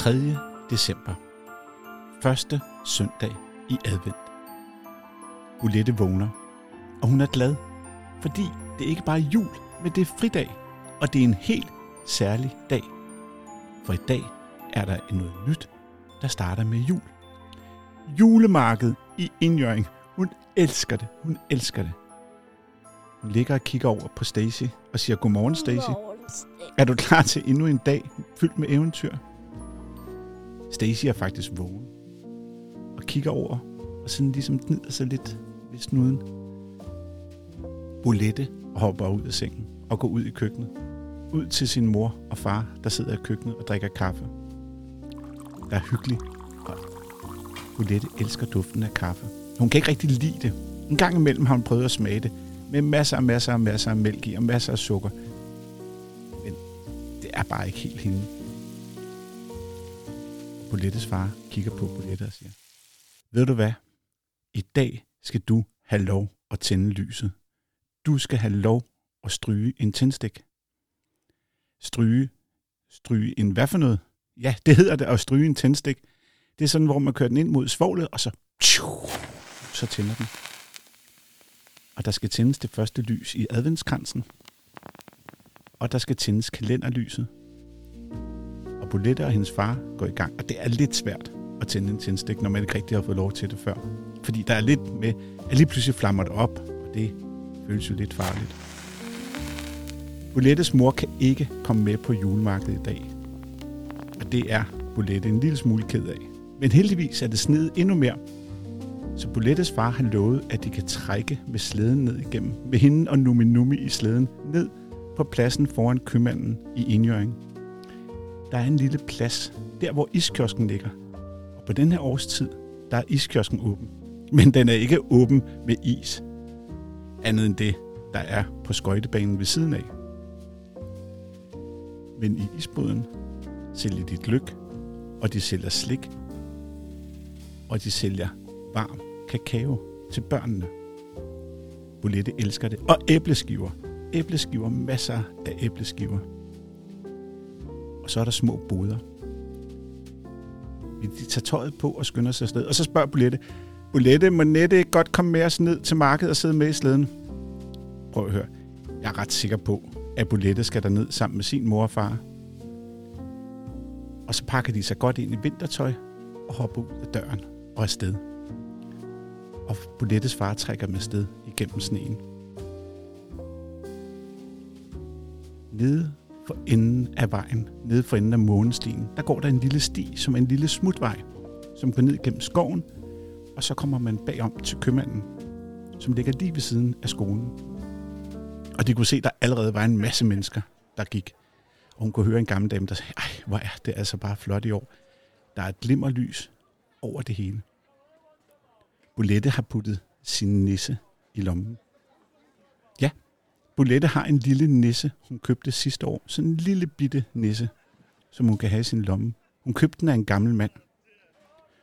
3. december. Første søndag i advent. Bolette vågner, og hun er glad, fordi det ikke bare er jul, men det er fridag, og det er en helt særlig dag. For i dag er der noget nyt, der starter med jul. Julemarked i Indjøring. Hun elsker det. Hun elsker det. Hun ligger og kigger over på Stacy og siger, Godmorgen, Stacy. Er du klar til endnu en dag fyldt med eventyr? Stacy er faktisk vågen og kigger over og sådan ligesom gnider sig lidt ved snuden. Bolette hopper ud af sengen og går ud i køkkenet. Ud til sin mor og far, der sidder i køkkenet og drikker kaffe. Der er hyggelig, og Bolette elsker duften af kaffe. Hun kan ikke rigtig lide det. En gang imellem har hun prøvet at smage det, med masser og masser og masser af mælk i og masser af sukker. Men det er bare ikke helt hende. Bolettes far kigger på Bolette og siger, ved du hvad? I dag skal du have lov at tænde lyset. Du skal have lov at stryge en tændstik. Stryge, stryge en hvad for noget? Ja, det hedder det at stryge en tændstik. Det er sådan, hvor man kører den ind mod svoglet, og så, så tænder den. Og der skal tændes det første lys i adventskransen. Og der skal tændes kalenderlyset. Bolette og hendes far går i gang, og det er lidt svært at tænde en tændstik, når man ikke rigtig har fået lov til det før. Fordi der er lidt med, at lige pludselig flammer det op, og det føles jo lidt farligt. Bolettes mor kan ikke komme med på julemarkedet i dag. Og det er Bolette en lille smule ked af. Men heldigvis er det snedet endnu mere. Så Bolettes far har lovet, at de kan trække med slæden ned igennem. Med hende og Numi Numi i slæden ned på pladsen foran købmanden i Indjøring. Der er en lille plads, der hvor iskiosken ligger. Og på den her årstid, der er iskiosken åben. Men den er ikke åben med is. Andet end det, der er på skøjtebanen ved siden af. Men i isboden sælger de gløk, og de sælger slik, og de sælger varm kakao til børnene. Bolette elsker det. Og æbleskiver. Æbleskiver, masser af æbleskiver. Så er der små boder. De tager tøjet på og skynder sig afsted. Og så spørger Bolette, Bolette, må Nette ikke godt komme med os ned til markedet og sidde med i slæden? Prøv at høre. Jeg er ret sikker på, at Bolette skal derned sammen med sin mor og far. Og så pakker de sig godt ind i vintertøj og hopper ud af døren og afsted. Og Bolettes far trækker med sted igennem sneen. Nede for enden af vejen, nede for enden af månestien, der går der en lille sti, som er en lille smutvej, som går ned gennem skoven, og så kommer man bagom til købmanden, som ligger lige ved siden af skolen. Og de kunne se, at der allerede var en masse mennesker, der gik. Og hun kunne høre en gammel dame, der sagde, ej, hvor er det altså bare flot i år. Der er et glimmerlys over det hele. Bolette har puttet sin nisse i lommen. Bolette har en lille nisse, hun købte sidste år. Sådan en lille bitte nisse, som hun kan have i sin lomme. Hun købte den af en gammel mand.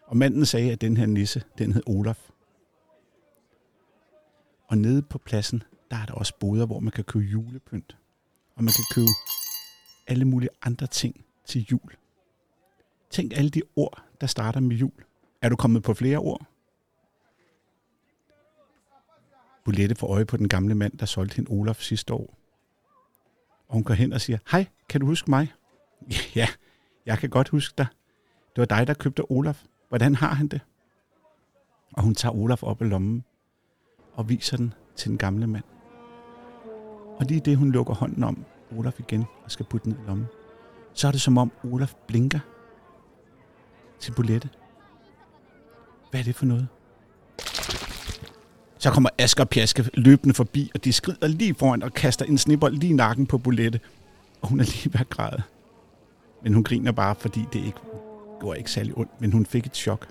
Og manden sagde, at den her nisse, den hed Olaf. Og nede på pladsen, der er der også boder, hvor man kan købe julepynt. Og man kan købe alle mulige andre ting til jul. Tænk alle de ord, der starter med jul. Er du kommet på flere ord? Bolette får øje på den gamle mand, der solgte hende Olaf sidste år. Og hun går hen og siger, hej, kan du huske mig? Ja, jeg kan godt huske dig. Det var dig, der købte Olaf. Hvordan har han det? Og hun tager Olaf op af lommen og viser den til den gamle mand. Og lige det, hun lukker hånden om Olaf igen og skal putte den i lommen, så er det som om Olaf blinker til Bolette. Hvad er det for noget? Så kommer Asger og Pjaske løbende forbi, og de skrider lige foran og kaster en snibbold lige i nakken på Bolette. Og hun er lige ved at græde. Men hun griner bare, fordi det ikke gjorde ikke særlig ondt, men hun fik et chok.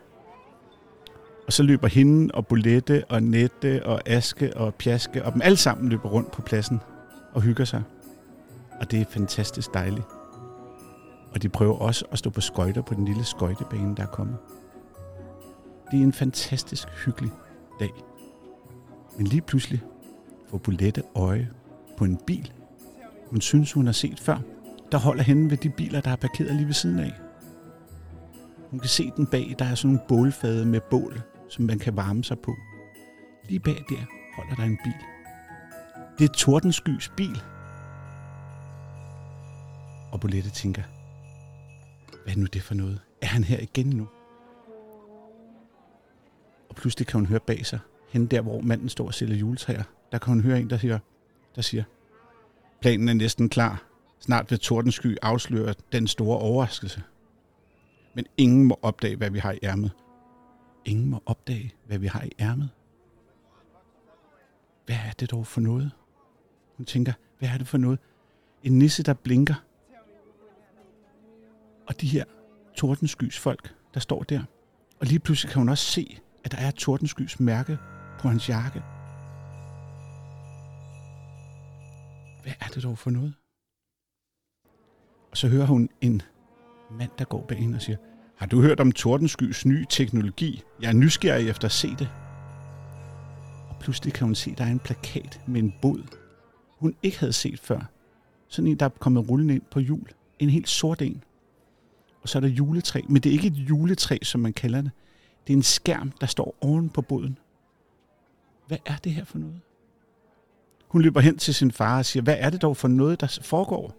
Og så løber hende og Bolette og Nette og Aske og Pjaske, og dem alle sammen løber rundt på pladsen og hygger sig. Og det er fantastisk dejligt. Og de prøver også at stå på skøjter på den lille skøjtebane, der er kommet. Det er en fantastisk hyggelig dag. Men lige pludselig får Bolette øje på en bil, hun synes, hun har set før, der holder henne ved de biler, der er parkeret lige ved siden af. Hun kan se den bag, der er sådan en bålfade med bål, som man kan varme sig på. Lige bag der holder der en bil. Det er Tordenskys bil. Og Bolette tænker, hvad er nu det for noget? Er han her igen nu? Og pludselig kan hun høre bag sig, hen der hvor manden står og sælger juletræer, der kan hun høre en, der siger, der siger, planen er næsten klar. Snart vil Tordensky afsløre den store overraskelse. Men ingen må opdage, hvad vi har i ærmet. Ingen må opdage, hvad vi har i ærmet. Hvad er det dog for noget? Hun tænker, hvad er det for noget? En nisse, der blinker. Og de her tordenskys folk, der står der. Og lige pludselig kan hun også se, at der er tordenskys mærke på hans jakke. Hvad er det dog for noget? Og så hører hun en mand, der går bag hende og siger, har du hørt om Tordenskys nye teknologi? Jeg er nysgerrig efter at se det. Og pludselig kan hun se, at der er en plakat med en båd, hun ikke havde set før. Sådan en, der er kommet rullende ind på jul. En helt sort en. Og så er der juletræ. Men det er ikke et juletræ, som man kalder det. Det er en skærm, der står oven på båden. Hvad er det her for noget? Hun løber hen til sin far og siger, hvad er det dog for noget, der foregår?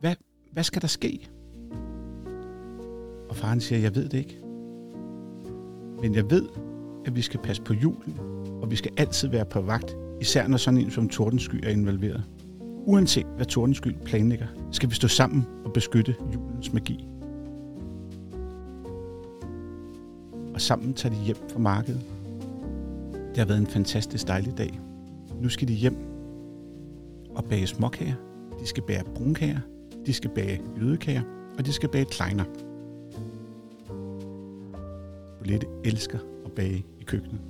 Hvad, hvad skal der ske? Og faren siger, jeg ved det ikke. Men jeg ved, at vi skal passe på julen, og vi skal altid være på vagt, især når sådan en som Tordensky er involveret. Uanset hvad Tordensky planlægger, skal vi stå sammen og beskytte julens magi. Og sammen tager de hjem fra markedet. Det har været en fantastisk dejlig dag. Nu skal de hjem og bage småkager. De skal bage brunkager. De skal bage jødekager. Og de skal bage kleiner. Bolette elsker at bage i køkkenet.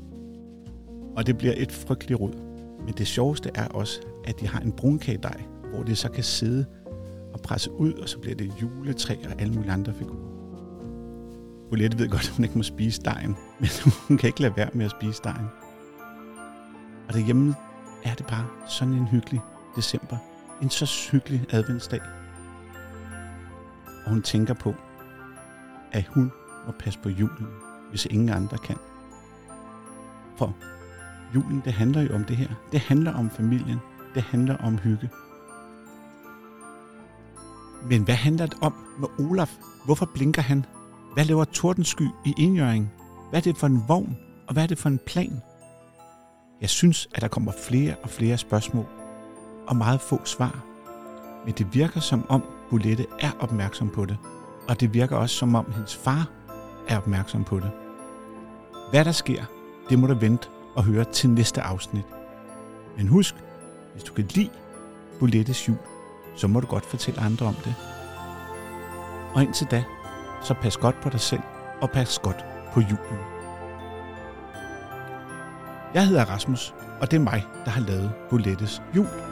Og det bliver et frygteligt råd. Men det sjoveste er også, at de har en brunkagedej, hvor det så kan sidde og presse ud, og så bliver det juletræ og alle mulige andre figurer. Bolette ved godt, at hun ikke må spise dejen, men hun kan ikke lade være med at spise dejen. Og derhjemme er det bare sådan en hyggelig december. En så hyggelig adventsdag. Og hun tænker på, at hun må passe på julen, hvis ingen andre kan. For julen, det handler jo om det her. Det handler om familien. Det handler om hygge. Men hvad handler det om med Olaf? Hvorfor blinker han? Hvad laver Tordensky i indjøringen? Hvad er det for en vogn? Og hvad er det for en plan? Jeg synes, at der kommer flere og flere spørgsmål og meget få svar. Men det virker som om Bulette er opmærksom på det. Og det virker også som om hendes far er opmærksom på det. Hvad der sker, det må du vente og høre til næste afsnit. Men husk, hvis du kan lide Bulettes jul, så må du godt fortælle andre om det. Og indtil da, så pas godt på dig selv og pas godt på julen. Jeg hedder Rasmus, og det er mig, der har lavet Bulettes jul.